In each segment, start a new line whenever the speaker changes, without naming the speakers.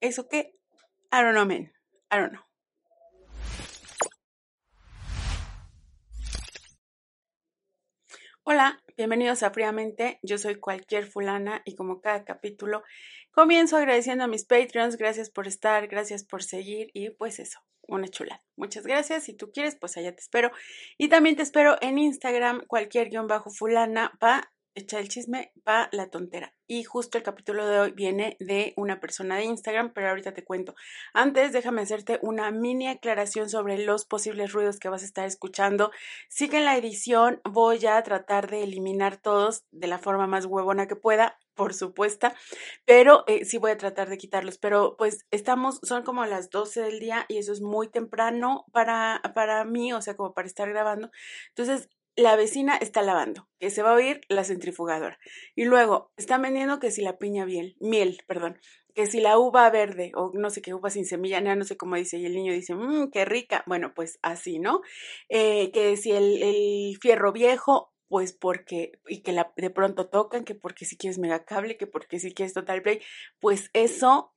¿Eso qué? I don't know, man. I don't know. Hola, bienvenidos a Fríamente. Yo soy cualquier fulana y como cada capítulo comienzo agradeciendo a mis Patreons. Gracias por estar, gracias por seguir y pues eso, una chula. Muchas gracias. Si tú quieres, pues allá te espero. Y también te espero en Instagram, cualquier guion bajo fulana, pa echar el chisme, pa la tontera. Y justo el capítulo de hoy viene de una persona de Instagram, pero ahorita te cuento. Antes, déjame hacerte una mini aclaración sobre los posibles ruidos que vas a estar escuchando. Sí que en la edición voy a tratar de eliminar todos de la forma más huevona que pueda, por supuesto, pero eh, sí voy a tratar de quitarlos. Pero pues estamos, son como las 12 del día y eso es muy temprano para, para mí, o sea, como para estar grabando. Entonces, la vecina está lavando, que se va a oír la centrifugadora. Y luego están vendiendo que si la piña miel, miel, perdón, que si la uva verde o no sé qué uva sin semilla, no sé cómo dice, y el niño dice, mmm, qué rica. Bueno, pues así, ¿no? Eh, que si el, fierro viejo, pues porque, y que de pronto tocan, que porque si quieres megacable, que porque si quieres total play, pues eso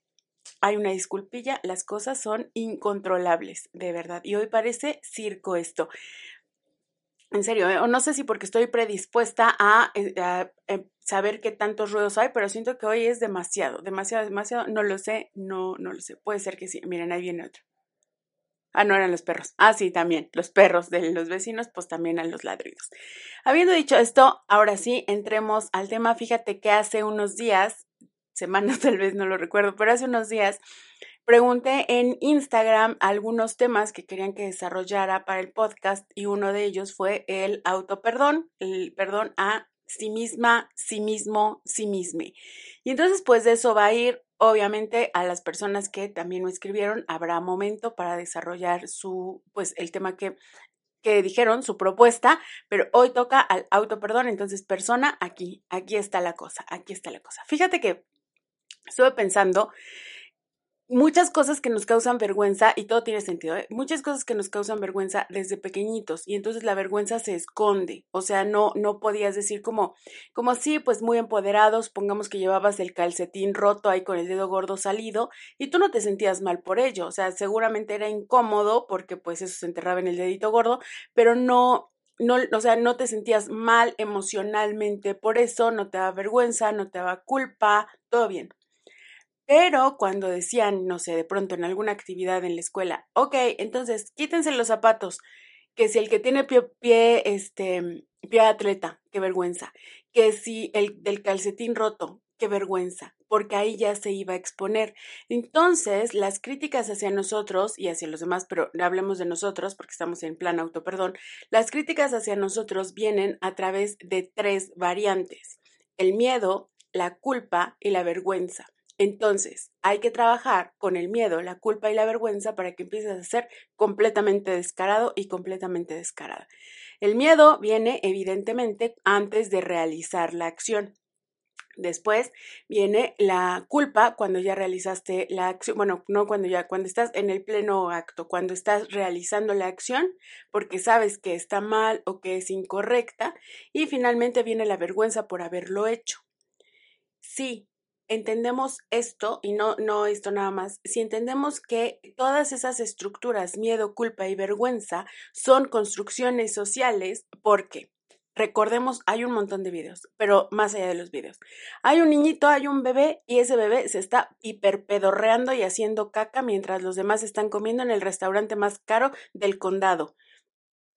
hay una disculpilla, las cosas son incontrolables, de verdad. Y hoy parece circo esto. En serio, ¿eh? o no sé si porque estoy predispuesta a, eh, eh, saber qué tantos ruidos hay, pero siento que hoy es demasiado, demasiado, demasiado. No lo sé, no, no lo sé. Puede ser que sí. Miren, ahí viene otro. Ah, no eran los perros. Ah, sí, también. Los perros de los vecinos, pues también a los ladridos. Habiendo dicho esto, ahora sí, entremos al tema. Fíjate que hace unos días, semanas tal vez no lo recuerdo, pero hace unos días Pregunté en Instagram algunos temas que querían que desarrollara para el podcast y uno de ellos fue el autoperdón, el perdón a sí misma, sí mismo, sí misme. Y entonces pues de eso va a ir obviamente a las personas que también me escribieron, habrá momento para desarrollar su pues el tema que que dijeron su propuesta, pero hoy toca al autoperdón, entonces persona, aquí, aquí está la cosa, aquí está la cosa. Fíjate que estuve pensando muchas cosas que nos causan vergüenza, y todo tiene sentido, ¿eh? muchas cosas que nos causan vergüenza desde pequeñitos, y entonces la vergüenza se esconde, o sea, no, no podías decir como, como sí, pues muy empoderados, pongamos que llevabas el calcetín roto ahí con el dedo gordo salido, y tú no te sentías mal por ello, o sea, seguramente era incómodo porque pues eso se enterraba en el dedito gordo, pero no, no, o sea, no te sentías mal emocionalmente por eso, no te daba vergüenza, no te daba culpa, todo bien. Pero cuando decían, no sé, de pronto en alguna actividad en la escuela, ok, entonces quítense los zapatos, que si el que tiene pie, pie este, pie atleta, qué vergüenza, que si el del calcetín roto, qué vergüenza, porque ahí ya se iba a exponer. Entonces, las críticas hacia nosotros y hacia los demás, pero hablemos de nosotros porque estamos en plan autoperdón, las críticas hacia nosotros vienen a través de tres variantes, el miedo, la culpa y la vergüenza. Entonces, hay que trabajar con el miedo, la culpa y la vergüenza para que empieces a ser completamente descarado y completamente descarada. El miedo viene evidentemente antes de realizar la acción. Después viene la culpa cuando ya realizaste la acción, bueno, no cuando ya, cuando estás en el pleno acto, cuando estás realizando la acción porque sabes que está mal o que es incorrecta. Y finalmente viene la vergüenza por haberlo hecho. Sí, entendemos esto, y no, no esto nada más, si entendemos que todas esas estructuras, miedo, culpa y vergüenza, son construcciones sociales, porque recordemos, hay un montón de videos, pero más allá de los videos. Hay un niñito, hay un bebé, y ese bebé se está hiperpedorreando y haciendo caca mientras los demás están comiendo en el restaurante más caro del condado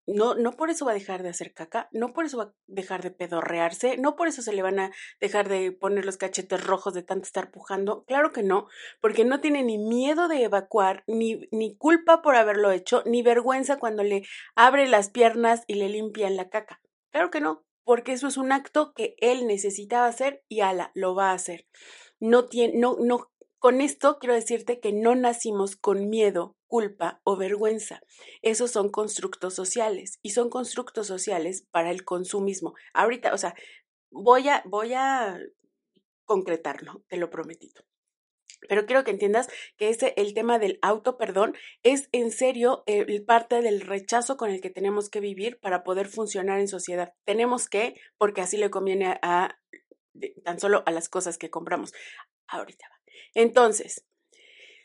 no, no por eso va a dejar de hacer caca, no por eso va a dejar de pedorrearse, no por eso se le van a dejar de poner los cachetes rojos de tanto estar pujando. Claro que no, porque no tiene ni miedo de evacuar, ni, ni culpa por haberlo hecho, ni vergüenza cuando le abre las piernas y le limpian la caca. Claro que no, porque eso es un acto que él necesitaba hacer y ala, lo va a hacer. No tiene, no, no Con esto quiero decirte que no nacimos con miedo, culpa o vergüenza. Esos son constructos sociales y son constructos sociales para el consumismo. Ahorita, o sea, voy a, voy a concretarlo, te lo prometido. Pero quiero que entiendas que ese, el tema del auto perdón es en serio el parte del rechazo con el que tenemos que vivir para poder funcionar en sociedad. Tenemos que, porque así le conviene a, tan solo a las cosas que compramos. Ahorita va. Entonces,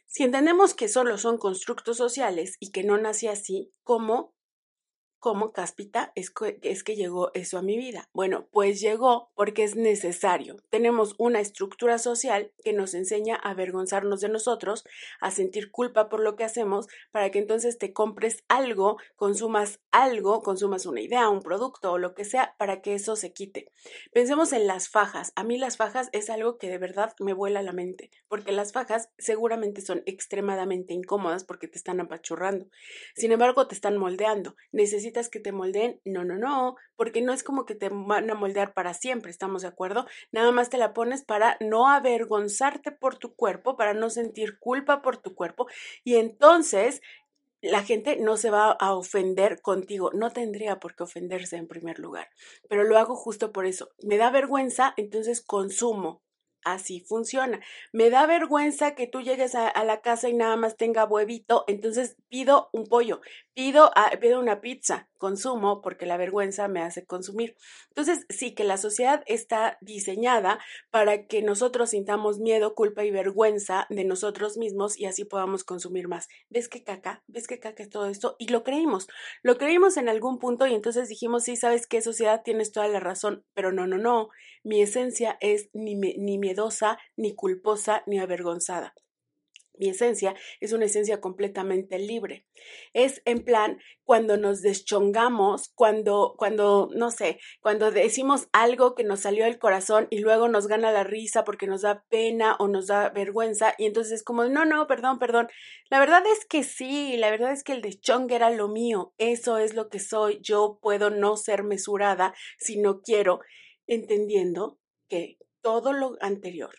si entendemos que solo son constructos sociales y que no nace así, ¿cómo ¿Cómo, Cáspita, es que, es que llegó eso a mi vida? Bueno, pues llegó porque es necesario. Tenemos una estructura social que nos enseña a avergonzarnos de nosotros, a sentir culpa por lo que hacemos, para que entonces te compres algo, consumas algo, consumas una idea, un producto o lo que sea, para que eso se quite. Pensemos en las fajas. A mí las fajas es algo que de verdad me vuela la mente, porque las fajas seguramente son extremadamente incómodas porque te están apachurrando. Sin embargo, te están moldeando. Necesitas necesitas que te moldeen. No, no, no, porque no es como que te van a moldear para siempre, ¿estamos de acuerdo? Nada más te la pones para no avergonzarte por tu cuerpo, para no sentir culpa por tu cuerpo y entonces la gente no se va a ofender contigo, no tendría por qué ofenderse en primer lugar, pero lo hago justo por eso. Me da vergüenza, entonces consumo, así funciona. Me da vergüenza que tú llegues a, la casa y nada más tenga huevito, entonces pido un pollo, pido, ah, pido una pizza, consumo porque la vergüenza me hace consumir. Entonces, sí que la sociedad está diseñada para que nosotros sintamos miedo, culpa y vergüenza de nosotros mismos y así podamos consumir más. ¿Ves qué caca? ¿Ves qué caca es todo esto? Y lo creímos. Lo creímos en algún punto y entonces dijimos, sí, sabes qué sociedad tienes toda la razón, pero no, no, no. Mi esencia es ni, ni miedosa, ni culposa, ni avergonzada. Mi esencia es una esencia completamente libre. Es en plan cuando nos deschongamos, cuando, cuando, no sé, cuando decimos algo que nos salió del corazón y luego nos gana la risa porque nos da pena o nos da vergüenza y entonces es como, no, no, perdón, perdón. La verdad es que sí, la verdad es que el deschong era lo mío, eso es lo que soy, yo puedo no ser mesurada si no quiero, entendiendo que todo lo anterior,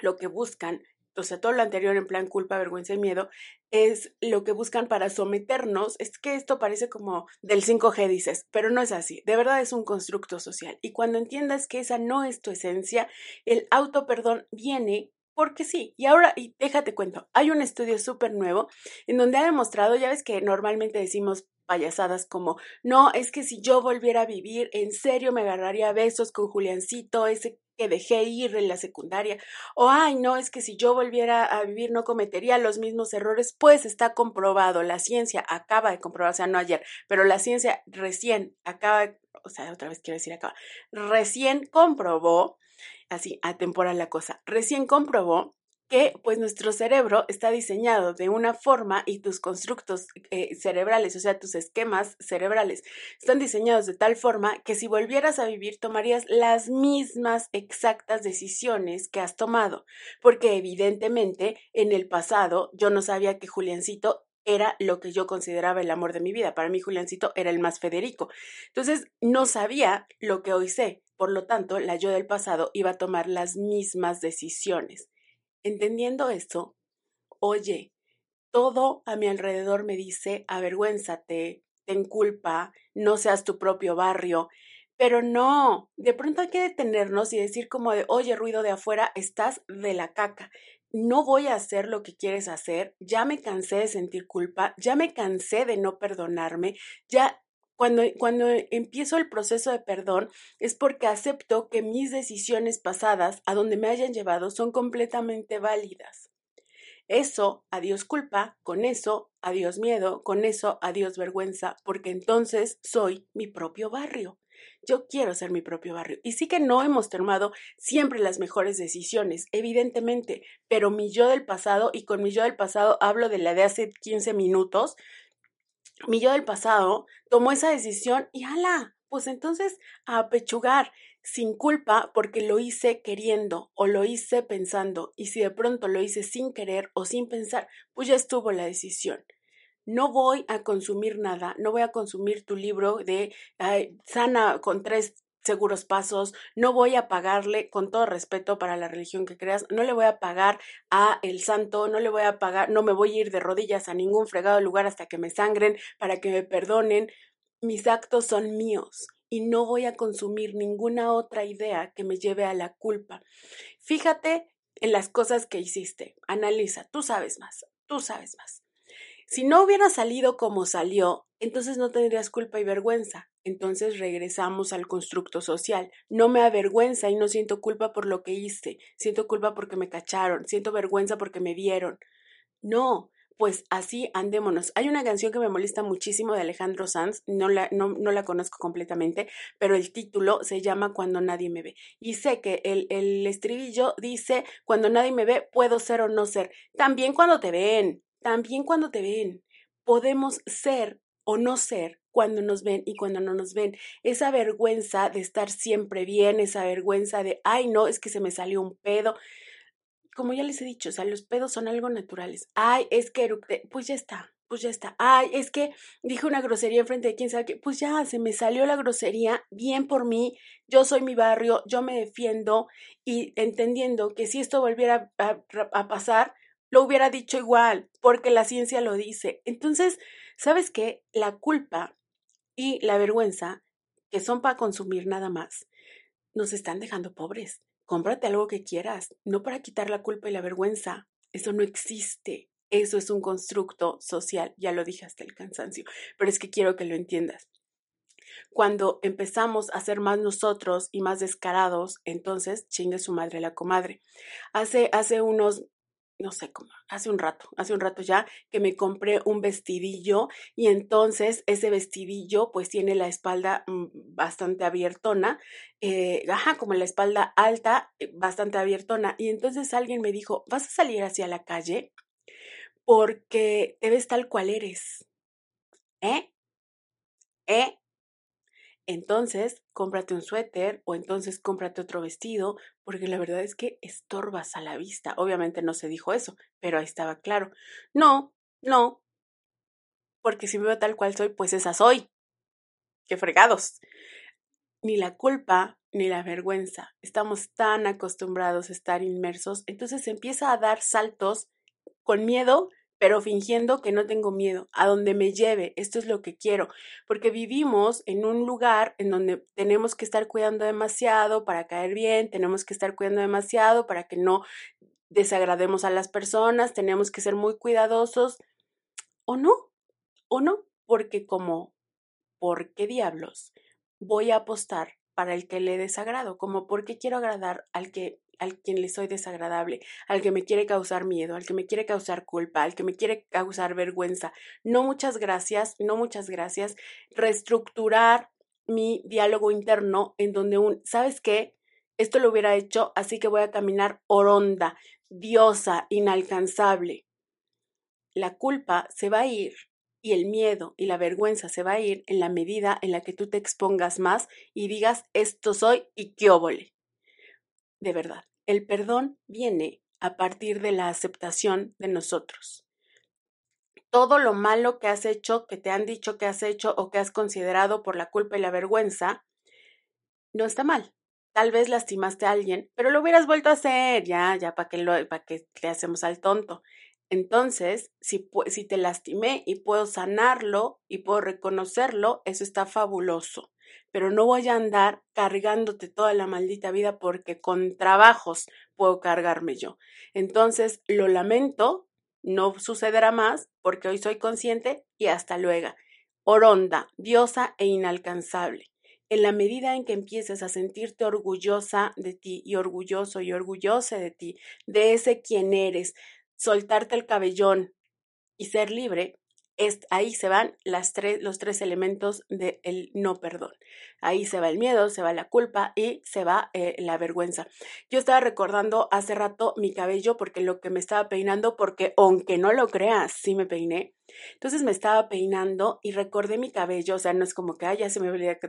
lo que buscan o sea, todo lo anterior en plan culpa, vergüenza y miedo, es lo que buscan para someternos. Es que esto parece como del 5G, dices, pero no es así. De verdad es un constructo social. Y cuando entiendas que esa no es tu esencia, el auto perdón viene porque sí. Y ahora, y déjate cuento, hay un estudio súper nuevo en donde ha demostrado, ya ves que normalmente decimos payasadas como, no, es que si yo volviera a vivir, en serio me agarraría besos con Juliancito, ese que dejé ir en la secundaria, o ay, no, es que si yo volviera a vivir no cometería los mismos errores, pues está comprobado, la ciencia acaba de comprobar, o sea, no ayer, pero la ciencia recién acaba, o sea, otra vez quiero decir acaba, recién comprobó, así, atemporal la cosa, recién comprobó que pues nuestro cerebro está diseñado de una forma y tus constructos eh, cerebrales, o sea, tus esquemas cerebrales, están diseñados de tal forma que si volvieras a vivir tomarías las mismas exactas decisiones que has tomado, porque evidentemente en el pasado yo no sabía que Juliancito era lo que yo consideraba el amor de mi vida. Para mí Juliancito era el más Federico. Entonces, no sabía lo que hoy sé. Por lo tanto, la yo del pasado iba a tomar las mismas decisiones. Entendiendo esto, oye, todo a mi alrededor me dice avergüénzate, ten culpa, no seas tu propio barrio, pero no, de pronto hay que detenernos y decir como de, oye, ruido de afuera, estás de la caca. No voy a hacer lo que quieres hacer, ya me cansé de sentir culpa, ya me cansé de no perdonarme, ya cuando, cuando empiezo el proceso de perdón es porque acepto que mis decisiones pasadas, a donde me hayan llevado, son completamente válidas. Eso, adiós culpa, con eso, adiós miedo, con eso, adiós vergüenza, porque entonces soy mi propio barrio. Yo quiero ser mi propio barrio. Y sí que no hemos tomado siempre las mejores decisiones, evidentemente, pero mi yo del pasado, y con mi yo del pasado hablo de la de hace 15 minutos, mi yo del pasado tomó esa decisión y ala, pues entonces a apechugar sin culpa porque lo hice queriendo o lo hice pensando y si de pronto lo hice sin querer o sin pensar, pues ya estuvo la decisión. No voy a consumir nada, no voy a consumir tu libro de sana con tres seguros pasos, no voy a pagarle, con todo respeto para la religión que creas, no le voy a pagar a el santo, no le voy a pagar, no me voy a ir de rodillas a ningún fregado lugar hasta que me sangren, para que me perdonen. Mis actos son míos y no voy a consumir ninguna otra idea que me lleve a la culpa. Fíjate en las cosas que hiciste, analiza, tú sabes más, tú sabes más. Si no hubiera salido como salió, entonces no tendrías culpa y vergüenza. Entonces regresamos al constructo social. No me avergüenza y no siento culpa por lo que hice. Siento culpa porque me cacharon. Siento vergüenza porque me vieron. No, pues así andémonos. Hay una canción que me molesta muchísimo de Alejandro Sanz, no la, no, la conozco completamente, pero el título se llama Cuando nadie me ve. Y sé que el, el estribillo dice, cuando nadie me ve, puedo ser o no ser. También cuando te ven, también cuando te ven. Podemos ser o no ser cuando nos ven y cuando no nos ven. Esa vergüenza de estar siempre bien, esa vergüenza de, ay, no, es que se me salió un pedo. Como ya les he dicho, o sea, los pedos son algo naturales. Ay, es que pues ya está, pues ya está. Ay, es que dije una grosería enfrente de quién sabe qué, pues ya se me salió la grosería, bien por mí, yo soy mi barrio, yo me defiendo y entendiendo que si esto volviera a, a pasar, lo hubiera dicho igual, porque la ciencia lo dice. Entonces, ¿sabes qué? La culpa y la vergüenza, que son para consumir nada más, nos están dejando pobres. Cómprate algo que quieras, no para quitar la culpa y la vergüenza. Eso no existe. Eso es un constructo social, ya lo dije hasta el cansancio, pero es que quiero que lo entiendas. Cuando empezamos a ser más nosotros y más descarados, entonces chingue su madre la comadre. Hace, hace unos no sé cómo, hace un rato, hace un rato ya que me compré un vestidillo y entonces ese vestidillo pues tiene la espalda mm, bastante abiertona, eh, ajá, como la espalda alta, eh, bastante abiertona. Y entonces alguien me dijo, ¿vas a salir hacia la calle? Porque te ves tal cual eres. ¿Eh? ¿Eh? Entonces cómprate un suéter o entonces cómprate otro vestido, porque la verdad es que estorbas a la vista. Obviamente no se dijo eso, pero ahí estaba claro. No, no, porque si me veo tal cual soy, pues esa soy. ¡Qué fregados! Ni la culpa ni la vergüenza. Estamos tan acostumbrados a estar inmersos, entonces empieza a dar saltos con miedo pero fingiendo que no tengo miedo, a donde me lleve, esto es lo que quiero, porque vivimos en un lugar en donde tenemos que estar cuidando demasiado para caer bien, tenemos que estar cuidando demasiado para que no desagrademos a las personas, tenemos que ser muy cuidadosos, o no, o no, porque como, ¿por qué diablos voy a apostar para el que le desagrado? Como, ¿por qué quiero agradar al que al quien le soy desagradable, al que me quiere causar miedo, al que me quiere causar culpa, al que me quiere causar vergüenza. No muchas gracias, no muchas gracias. Reestructurar mi diálogo interno en donde un, ¿sabes qué? Esto lo hubiera hecho, así que voy a caminar oronda, diosa, inalcanzable. La culpa se va a ir y el miedo y la vergüenza se va a ir en la medida en la que tú te expongas más y digas esto soy y qué óvole. De verdad. El perdón viene a partir de la aceptación de nosotros. Todo lo malo que has hecho, que te han dicho que has hecho o que has considerado por la culpa y la vergüenza, no está mal. Tal vez lastimaste a alguien, pero lo hubieras vuelto a hacer, ya, ya, ¿para qué, para que le hacemos al tonto? Entonces, si, si te lastimé y puedo sanarlo y puedo reconocerlo, eso está fabuloso pero no voy a andar cargándote toda la maldita vida porque con trabajos puedo cargarme yo. Entonces, lo lamento, no sucederá más porque hoy soy consciente y hasta luego. Oronda, diosa e inalcanzable. En la medida en que empieces a sentirte orgullosa de ti y orgulloso y orgullosa de ti, de ese quien eres, soltarte el cabellón y ser libre, ahí se van los tres elementos del no perdón. Ahí se va el miedo, se va la culpa y se va eh, la vergüenza. Yo estaba recordando hace rato mi cabello porque lo que me estaba peinando, porque aunque no lo creas, sí me peiné. Entonces me estaba peinando y recordé mi cabello, o sea, no es como que, ah, ya se me olvidó que,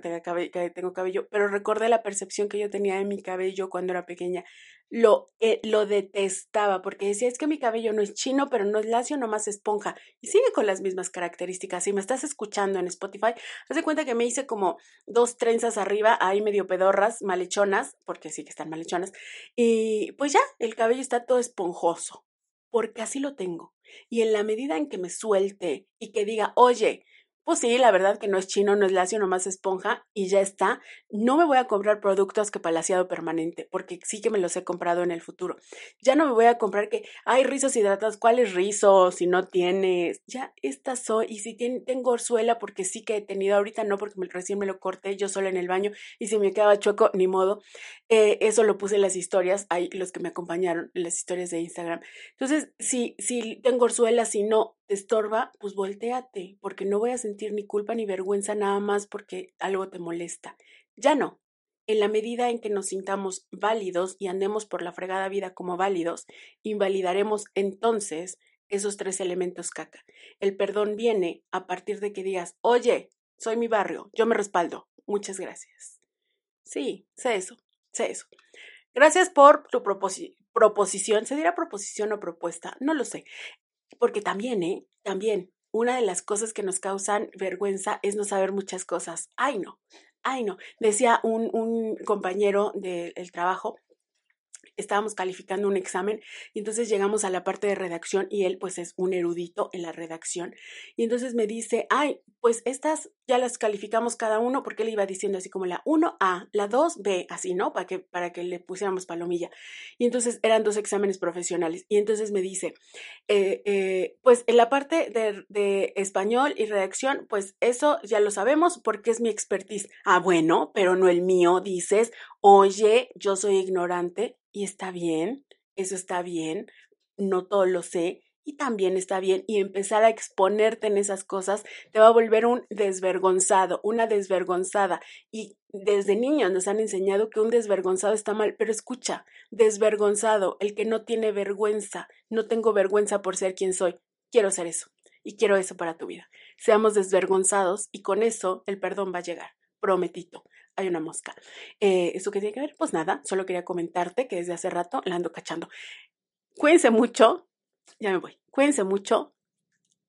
tengo cabello, pero recordé la percepción que yo tenía de mi cabello cuando era pequeña. Lo, eh, lo detestaba porque decía, es que mi cabello no es chino, pero no es lacio, nomás esponja. Y sigue con las mismas características. Si me estás escuchando en Spotify, haz de cuenta que me hice como dos trenzas arriba, ahí medio pedorras, malhechonas, porque sí que están malhechonas. Y pues ya, el cabello está todo esponjoso porque así lo tengo. Y en la medida en que me suelte y que diga, oye, pues sí, la verdad que no es chino, no es lacio, nomás esponja y ya está. No me voy a comprar productos que palaciado permanente, porque sí que me los he comprado en el futuro. Ya no me voy a comprar que hay rizos hidratados, ¿cuáles rizos? Si no tienes, ya estas soy. Y si tengo orzuela, porque sí que he tenido, ahorita no, porque recién me lo corté yo sola en el baño y si me quedaba chueco, ni modo. Eh, eso lo puse en las historias, hay los que me acompañaron en las historias de Instagram. Entonces, si, si tengo orzuela, si no, te estorba, pues volteate, porque no voy a sentir ni culpa ni vergüenza nada más porque algo te molesta. Ya no. En la medida en que nos sintamos válidos y andemos por la fregada vida como válidos, invalidaremos entonces esos tres elementos caca. El perdón viene a partir de que digas, oye, soy mi barrio, yo me respaldo. Muchas gracias. Sí, sé eso, sé eso. Gracias por tu proposición. ¿Se dirá proposición o propuesta? No lo sé. Porque también, ¿eh? También, una de las cosas que nos causan vergüenza es no saber muchas cosas. Ay, no, ay, no. Decía un, un compañero del trabajo, estábamos calificando un examen y entonces llegamos a la parte de redacción y él pues es un erudito en la redacción y entonces me dice, ay, pues estas ya las calificamos cada uno porque él iba diciendo así como la 1A, la 2B, así, ¿no? Para que, para que le pusiéramos palomilla. Y entonces eran dos exámenes profesionales y entonces me dice, eh, eh, pues en la parte de, de español y redacción, pues eso ya lo sabemos porque es mi expertise. Ah, bueno, pero no el mío, dices, oye, yo soy ignorante y está bien, eso está bien, no todo lo sé y también está bien y empezar a exponerte en esas cosas te va a volver un desvergonzado, una desvergonzada y desde niños nos han enseñado que un desvergonzado está mal, pero escucha, desvergonzado, el que no tiene vergüenza, no tengo vergüenza por ser quien soy, quiero ser eso y quiero eso para tu vida. Seamos desvergonzados y con eso el perdón va a llegar, prometito hay una mosca. Eh, ¿Eso qué tiene que ver? Pues nada, solo quería comentarte que desde hace rato la ando cachando. Cuídense mucho, ya me voy, cuídense mucho.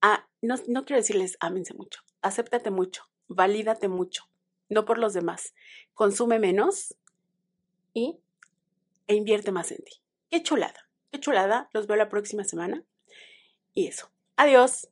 Ah, no, no quiero decirles ámense mucho, acéptate mucho, valídate mucho, no por los demás. Consume menos y, e invierte más en ti. Qué chulada, qué chulada. Los veo la próxima semana. Y eso. Adiós.